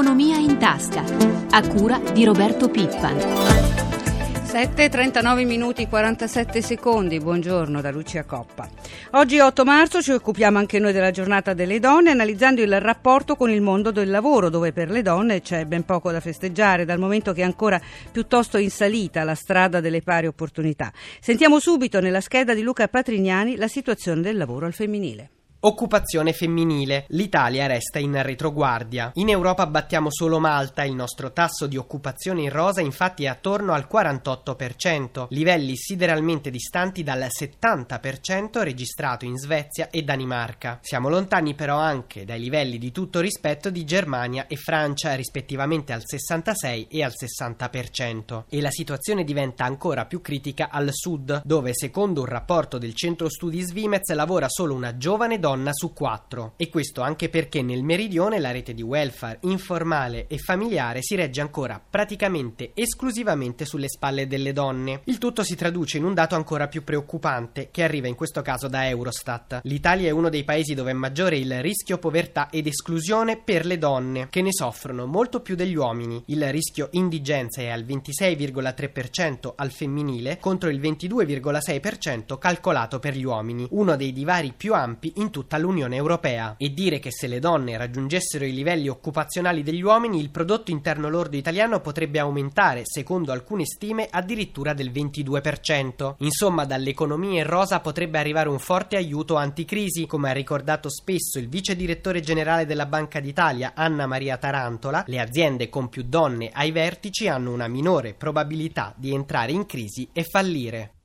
Economia in tasca, a cura di Roberto Pippan. 7.39 minuti 47 secondi, buongiorno da Lucia Coppa. Oggi 8 marzo ci occupiamo anche noi della giornata delle donne analizzando il rapporto con il mondo del lavoro dove per le donne c'è ben poco da festeggiare dal momento che è ancora piuttosto in salita la strada delle pari opportunità. Sentiamo subito nella scheda di Luca Patrignani la situazione del lavoro al femminile. Occupazione femminile. L'Italia resta in retroguardia. In Europa battiamo solo Malta, il nostro tasso di occupazione in rosa infatti è attorno al 48%, livelli sideralmente distanti dal 70% registrato in Svezia e Danimarca. Siamo lontani però anche dai livelli di tutto rispetto di Germania e Francia, rispettivamente al 66 e al 60%. E la situazione diventa ancora più critica al sud, dove secondo un rapporto del centro studi Svimez lavora solo una giovane donna donna su quattro. E questo anche perché nel meridione la rete di welfare informale e familiare si regge ancora praticamente esclusivamente sulle spalle delle donne. Il tutto si traduce in un dato ancora più preoccupante, che arriva in questo caso da Eurostat. L'Italia è uno dei paesi dove è maggiore il rischio povertà ed esclusione per le donne, che ne soffrono molto più degli uomini. Il rischio indigenza è al 26,3% al femminile contro il 22,6% calcolato per gli uomini, uno dei divari più ampi in tutto tutta l'Unione Europea e dire che se le donne raggiungessero i livelli occupazionali degli uomini il prodotto interno lordo italiano potrebbe aumentare, secondo alcune stime, addirittura del 22%. Insomma, dall'economia in rosa potrebbe arrivare un forte aiuto anticrisi, come ha ricordato spesso il vice direttore generale della Banca d'Italia, Anna Maria Tarantola, le aziende con più donne ai vertici hanno una minore probabilità di entrare in crisi e fallire.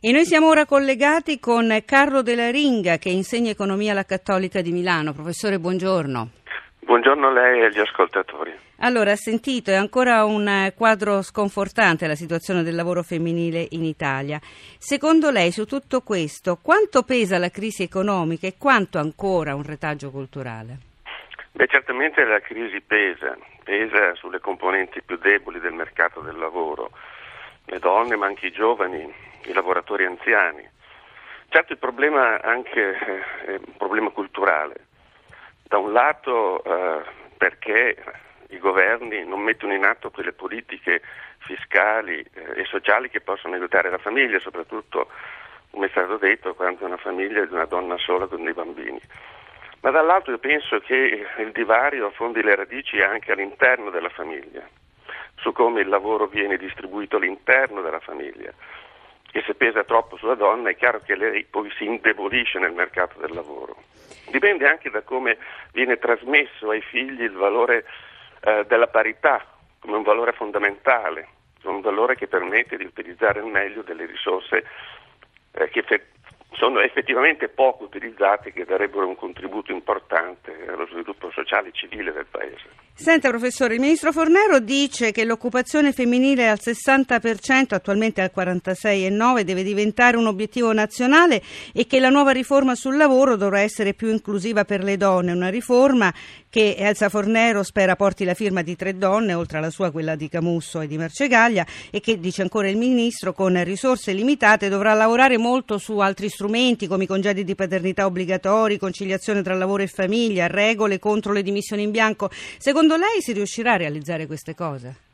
E noi siamo ora collegati con Carlo Della Ringa che insegna economia alla Cattolica di Milano. Professore, buongiorno. Buongiorno a lei e agli ascoltatori. Allora, ha sentito, è ancora un quadro sconfortante la situazione del lavoro femminile in Italia. Secondo lei, su tutto questo, quanto pesa la crisi economica e quanto ancora un retaggio culturale? Beh, certamente la crisi pesa, pesa sulle componenti più deboli del mercato del lavoro, le donne ma anche i giovani, i lavoratori anziani. Certo il problema anche eh, è un problema culturale. Da un lato eh, perché i governi non mettono in atto quelle politiche fiscali eh, e sociali che possono aiutare la famiglia, soprattutto come è stato detto quando è una famiglia di una donna sola con dei bambini. Ma dall'altro io penso che il divario affondi le radici anche all'interno della famiglia, su come il lavoro viene distribuito all'interno della famiglia che se pesa troppo sulla donna è chiaro che lei poi si indebolisce nel mercato del lavoro. Dipende anche da come viene trasmesso ai figli il valore eh, della parità come un valore fondamentale, un valore che permette di utilizzare al meglio delle risorse eh, che sono effettivamente poco utilizzate che darebbero un contributo importante allo sviluppo sociale e civile del Paese. Senta professore, il ministro Fornero dice che l'occupazione femminile al 60%, attualmente al 46,9%, deve diventare un obiettivo nazionale e che la nuova riforma sul lavoro dovrà essere più inclusiva per le donne, una riforma che Elsa Fornero spera porti la firma di tre donne, oltre alla sua quella di Camusso e di Marcegaglia, e che, dice ancora il ministro, con risorse limitate dovrà lavorare molto su altri strumenti come i congedi di paternità obbligatori, conciliazione tra lavoro e famiglia, regole contro le dimissioni in bianco. Secondo lei si riuscirà a realizzare queste cose?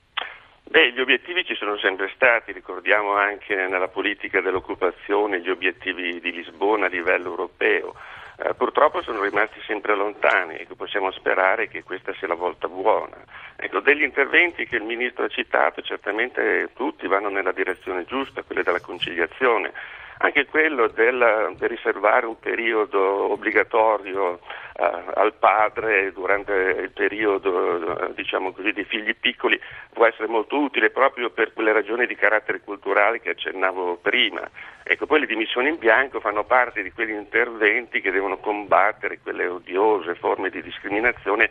Beh, gli obiettivi ci sono sempre stati, ricordiamo anche nella politica dell'occupazione gli obiettivi di Lisbona a livello europeo eh, purtroppo sono rimasti sempre lontani e possiamo sperare che questa sia la volta buona. Ecco, degli interventi che il Ministro ha citato, certamente tutti vanno nella direzione giusta, quelli della conciliazione, anche quello del, riservare un periodo obbligatorio eh, al padre durante il periodo diciamo così, dei figli piccoli può essere molto utile proprio per quelle ragioni di carattere culturale che accennavo prima. Ecco, poi le dimissioni in bianco fanno parte di quegli interventi che devono combattere quelle odiose forme di discriminazione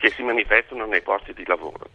che si manifestano nei posti di lavoro.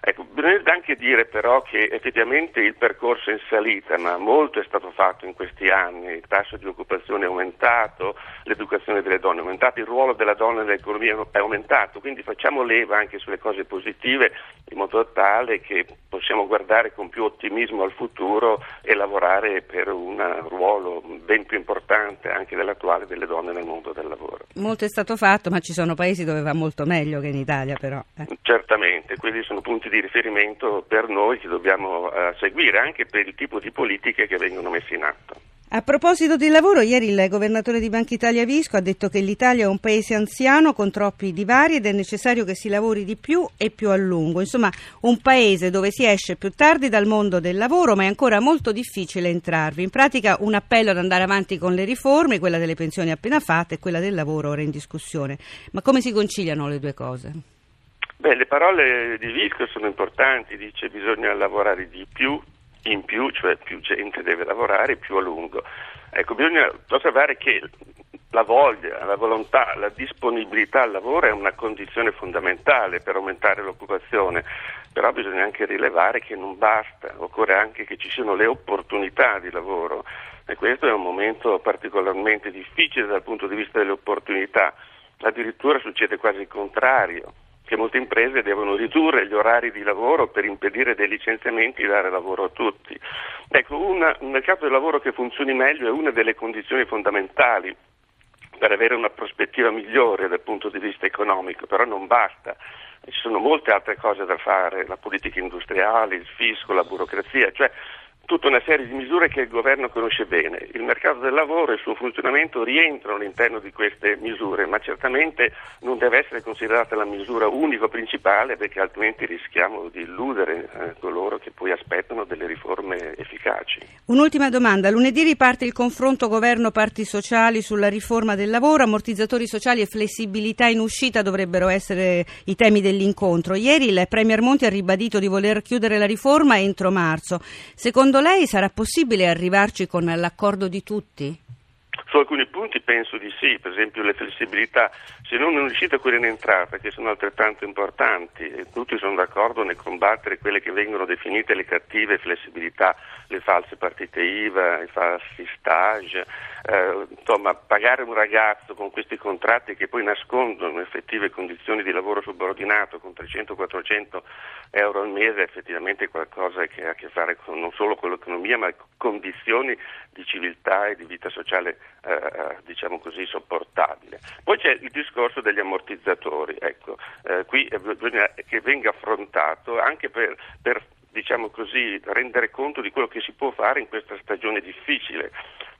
Ecco, bisogna anche dire però che effettivamente il percorso è in salita, ma molto è stato fatto in questi anni, il tasso di occupazione è aumentato, l'educazione delle donne è aumentato, il ruolo della donna nell'economia è aumentato, quindi facciamo leva anche sulle cose positive in modo tale che possiamo guardare con più ottimismo al futuro e lavorare per un ruolo ben più importante anche dell'attuale delle donne nel mondo del lavoro. Molto è stato fatto, ma ci sono paesi dove va molto meglio che in Italia Italia però. Eh. Certamente, quelli sono punti di riferimento per noi che dobbiamo eh, seguire anche per il tipo di politiche che vengono messe in atto. A proposito di lavoro, ieri il governatore di Banca Italia Visco ha detto che l'Italia è un paese anziano con troppi divari ed è necessario che si lavori di più e più a lungo. Insomma, un paese dove si esce più tardi dal mondo del lavoro, ma è ancora molto difficile entrarvi. In pratica un appello ad andare avanti con le riforme, quella delle pensioni appena fatte e quella del lavoro ora in discussione. Ma come si conciliano le due cose? Beh, le parole di Visco sono importanti, dice bisogna lavorare di più in più, cioè più gente deve lavorare più a lungo. Ecco, bisogna osservare che la voglia, la volontà, la disponibilità al lavoro è una condizione fondamentale per aumentare l'occupazione, però bisogna anche rilevare che non basta, occorre anche che ci siano le opportunità di lavoro. E questo è un momento particolarmente difficile dal punto di vista delle opportunità, addirittura succede quasi il contrario che molte imprese devono ridurre gli orari di lavoro per impedire dei licenziamenti e dare lavoro a tutti. Ecco, una, un mercato del lavoro che funzioni meglio è una delle condizioni fondamentali per avere una prospettiva migliore dal punto di vista economico, però non basta. Ci sono molte altre cose da fare, la politica industriale, il fisco, la burocrazia, cioè tutta una serie di misure che il governo conosce bene. Il mercato del lavoro e il suo funzionamento rientrano all'interno di queste misure, ma certamente non deve essere considerata la misura unico principale perché altrimenti rischiamo di illudere eh, coloro che poi aspettano delle riforme efficaci. Un'ultima domanda. Lunedì riparte il confronto governo-parti sociali sulla riforma del lavoro, ammortizzatori sociali e flessibilità in uscita dovrebbero essere i temi dell'incontro. Ieri il Premier Monti ha ribadito di voler chiudere la riforma entro marzo. Secondo lei sarà possibile arrivarci con l'accordo di tutti? Su alcuni punti penso di sì, per esempio le flessibilità, se non è uscita quelle in entrata, che sono altrettanto importanti, e tutti sono d'accordo nel combattere quelle che vengono definite le cattive flessibilità, le false partite IVA, i falsi stage, eh, insomma pagare un ragazzo con questi contratti che poi nascondono effettive condizioni di lavoro subordinato con 300-400 euro al mese è effettivamente qualcosa che ha a che fare con, non solo con l'economia ma con condizioni di civiltà e di vita sociale eh, eh, diciamo così sopportabile. Poi c'è il discorso degli ammortizzatori, ecco, eh, qui bisogna che venga affrontato anche per, per diciamo così, rendere conto di quello che si può fare in questa stagione difficile.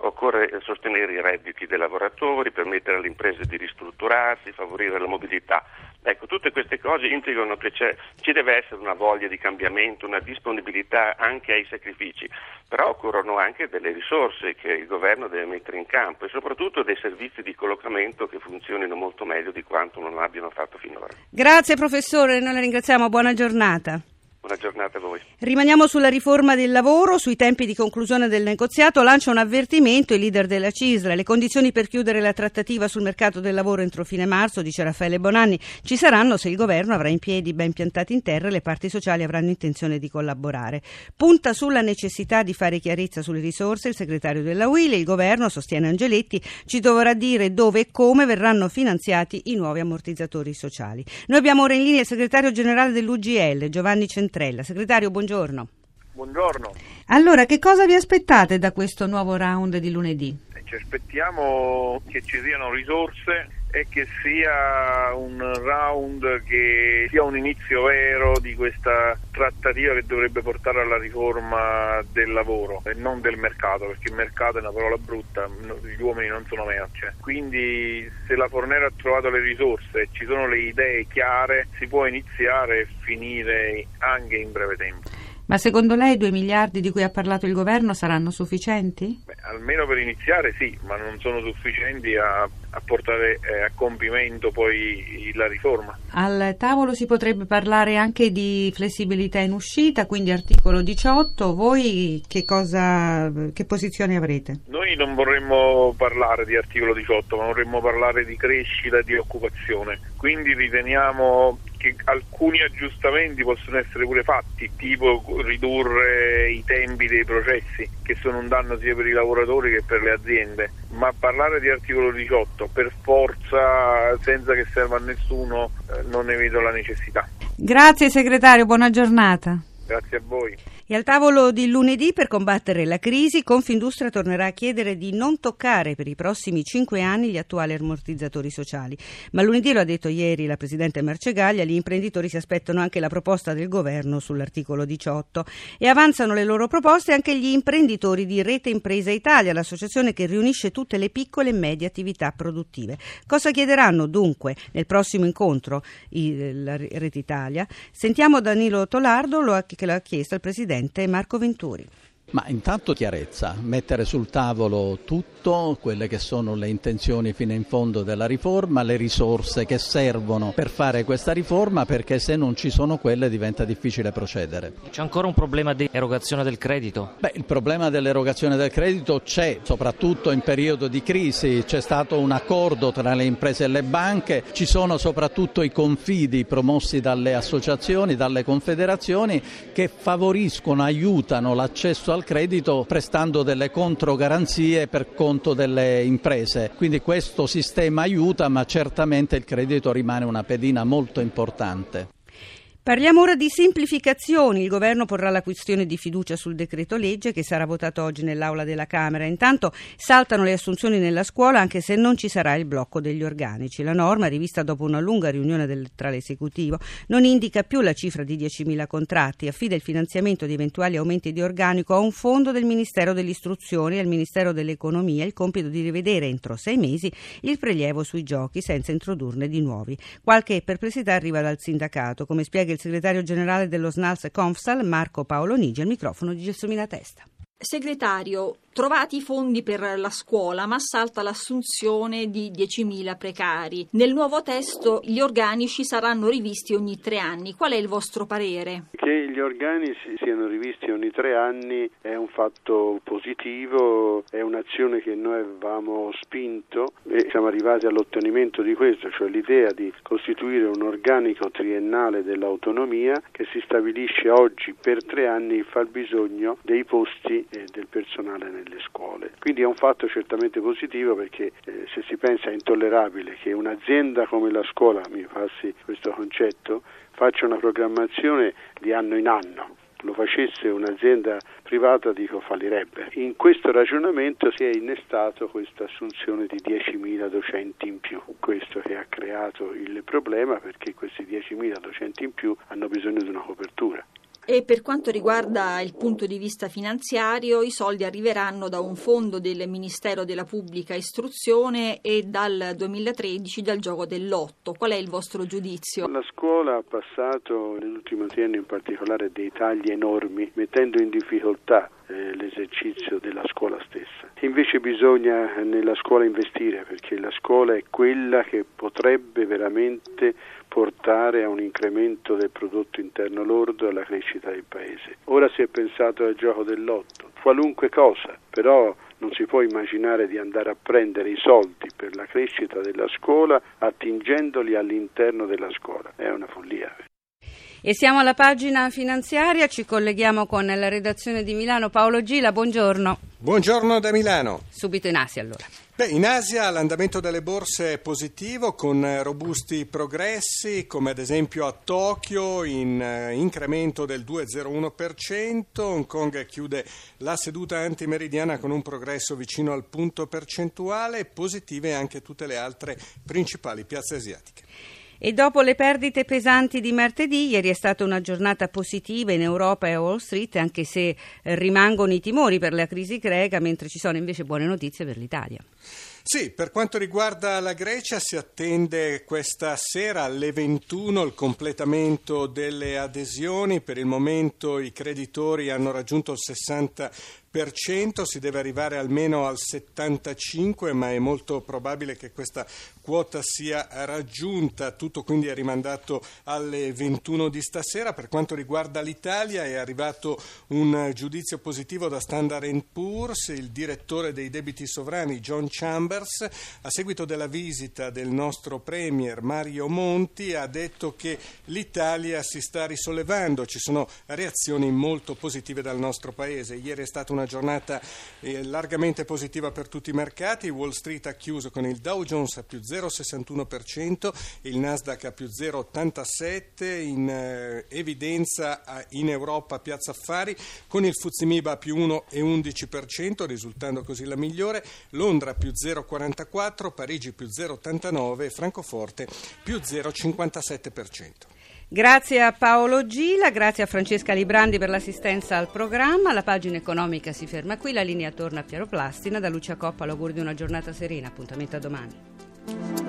Occorre sostenere i redditi dei lavoratori, permettere alle imprese di ristrutturarsi, favorire la mobilità. Ecco, tutte queste cose implicano che ci deve essere una voglia di cambiamento, una disponibilità anche ai sacrifici, però occorrono anche delle risorse che il governo deve mettere in campo e soprattutto dei servizi di collocamento che funzionino molto meglio di quanto non abbiano fatto finora. Grazie professore, noi la ringraziamo, buona giornata. Buona giornata a voi. Rimaniamo sulla riforma del lavoro, sui tempi di conclusione del negoziato. Lancia un avvertimento il leader della CISLA. Le condizioni per chiudere la trattativa sul mercato del lavoro entro fine marzo, dice Raffaele Bonanni, ci saranno se il governo avrà in piedi ben piantati in terra e le parti sociali avranno intenzione di collaborare. Punta sulla necessità di fare chiarezza sulle risorse il segretario della UIL. Il governo, sostiene Angeletti, ci dovrà dire dove e come verranno finanziati i nuovi ammortizzatori sociali. Noi abbiamo ora in linea il segretario generale dell'UGL, Giovanni Centrale. Centrella. Segretario, buongiorno. Buongiorno. Allora, che cosa vi aspettate da questo nuovo round di lunedì? Eh, ci aspettiamo che ci siano risorse e che sia un round che sia un inizio vero di questa trattativa che dovrebbe portare alla riforma del lavoro e non del mercato, perché il mercato è una parola brutta, gli uomini non sono merce. Quindi se la Fornero ha trovato le risorse e ci sono le idee chiare, si può iniziare e finire anche in breve tempo. Ma secondo lei i 2 miliardi di cui ha parlato il governo saranno sufficienti? Beh, almeno per iniziare sì, ma non sono sufficienti a, a portare eh, a compimento poi la riforma. Al tavolo si potrebbe parlare anche di flessibilità in uscita, quindi articolo 18. Voi che, cosa, che posizione avrete? Noi non vorremmo parlare di articolo 18, ma vorremmo parlare di crescita e di occupazione. Quindi riteniamo che alcuni aggiustamenti possono essere pure fatti, tipo ridurre i tempi dei processi, che sono un danno sia per i lavoratori che per le aziende, ma parlare di articolo 18 per forza, senza che serva a nessuno, eh, non ne vedo la necessità. Grazie segretario, buona giornata. Grazie a voi. E al tavolo di lunedì per combattere la crisi, Confindustria tornerà a chiedere di non toccare per i prossimi cinque anni gli attuali ammortizzatori sociali. Ma lunedì, lo ha detto ieri la Presidente Marcegaglia, gli imprenditori si aspettano anche la proposta del Governo sull'articolo 18 e avanzano le loro proposte anche gli imprenditori di Rete Impresa Italia, l'associazione che riunisce tutte le piccole e medie attività produttive. Cosa chiederanno dunque nel prossimo incontro la Rete Italia? Sentiamo Danilo Tolardo che lo ha chiesto al Presidente Presidente Marco Venturi. Ma intanto chiarezza, mettere sul tavolo tutto, quelle che sono le intenzioni fino in fondo della riforma, le risorse che servono per fare questa riforma, perché se non ci sono quelle diventa difficile procedere. C'è ancora un problema di erogazione del credito? Beh, il problema dell'erogazione del credito c'è, soprattutto in periodo di crisi, c'è stato un accordo tra le imprese e le banche, ci sono soprattutto i confidi promossi dalle associazioni, dalle confederazioni che favoriscono, aiutano l'accesso al al credito prestando delle controgaranzie per conto delle imprese. Quindi questo sistema aiuta, ma certamente il credito rimane una pedina molto importante. Parliamo ora di semplificazioni. Il governo porrà la questione di fiducia sul decreto legge che sarà votato oggi nell'aula della Camera. Intanto saltano le assunzioni nella scuola anche se non ci sarà il blocco degli organici. La norma, rivista dopo una lunga riunione del, tra l'esecutivo, non indica più la cifra di 10.000 contratti, affida il finanziamento di eventuali aumenti di organico a un fondo del Ministero dell'Istruzione e al Ministero dell'Economia il compito di rivedere entro sei mesi il prelievo sui giochi senza introdurne di nuovi. Qualche perplessità arriva dal sindacato, come spiega il segretario generale dello SNALS Confsal, Marco Paolo Nigi, al microfono di Gelsomina Testa. Segretario, trovati i fondi per la scuola, ma salta l'assunzione di 10.000 precari. Nel nuovo testo gli organici saranno rivisti ogni tre anni. Qual è il vostro parere? Che gli organici siano rivisti ogni tre anni è un fatto positivo, è un'azione che noi avevamo spinto e siamo arrivati all'ottenimento di questo, cioè l'idea di costituire un organico triennale dell'autonomia che si stabilisce oggi per tre anni il fabbisogno dei posti del personale nelle scuole. Quindi è un fatto certamente positivo perché eh, se si pensa è intollerabile che un'azienda come la scuola, mi passi questo concetto, faccia una programmazione di anno in anno lo facesse un'azienda privata dico fallirebbe. In questo ragionamento si è innestato questa assunzione di 10.000 docenti in più, questo che ha creato il problema perché questi 10.000 docenti in più hanno bisogno di una copertura. E per quanto riguarda il punto di vista finanziario, i soldi arriveranno da un fondo del Ministero della Pubblica Istruzione e dal 2013 dal gioco dell'otto. Qual è il vostro giudizio? La scuola ha passato nell'ultimo triennio in particolare dei tagli enormi, mettendo in difficoltà eh, l'esercizio della scuola stessa. Invece bisogna nella scuola investire perché la scuola è quella che potrebbe veramente portare a un incremento del prodotto interno lordo e alla crescita del paese. Ora si è pensato al gioco dell'otto, qualunque cosa, però non si può immaginare di andare a prendere i soldi per la crescita della scuola attingendoli all'interno della scuola. È una follia. E siamo alla pagina finanziaria, ci colleghiamo con la redazione di Milano. Paolo Gila, buongiorno. Buongiorno da Milano. Subito in Asia allora. Beh, in Asia l'andamento delle borse è positivo con robusti progressi come ad esempio a Tokyo in uh, incremento del 2,01%, Hong Kong chiude la seduta antimeridiana con un progresso vicino al punto percentuale, positive anche tutte le altre principali piazze asiatiche. E dopo le perdite pesanti di martedì, ieri è stata una giornata positiva in Europa e a Wall Street, anche se rimangono i timori per la crisi greca, mentre ci sono invece buone notizie per l'Italia. Sì, per quanto riguarda la Grecia si attende questa sera alle 21 il completamento delle adesioni. Per il momento i creditori hanno raggiunto il 60% si deve arrivare almeno al 75, ma è molto probabile che questa quota sia raggiunta. Tutto quindi è rimandato alle 21 di stasera. Per quanto riguarda l'Italia è arrivato un giudizio positivo da Standard Poor's. Il direttore dei debiti sovrani John Chambers, a seguito della visita del nostro premier Mario Monti, ha detto che l'Italia si sta risollevando. Ci sono reazioni molto positive dal nostro paese. Ieri è stata una una giornata eh, largamente positiva per tutti i mercati. Wall Street ha chiuso con il Dow Jones a più 0,61%, il Nasdaq a più 0,87%, in eh, evidenza in Europa Piazza Affari con il Fuzimiba a più 1,11%, risultando così la migliore, Londra più 0,44%, Parigi più 0,89% e Francoforte più 0,57%. Grazie a Paolo Gila, grazie a Francesca Librandi per l'assistenza al programma. La pagina economica si ferma qui, la linea torna a Piero Plastina. Da Lucia Coppa l'augurio di una giornata serena. Appuntamento a domani.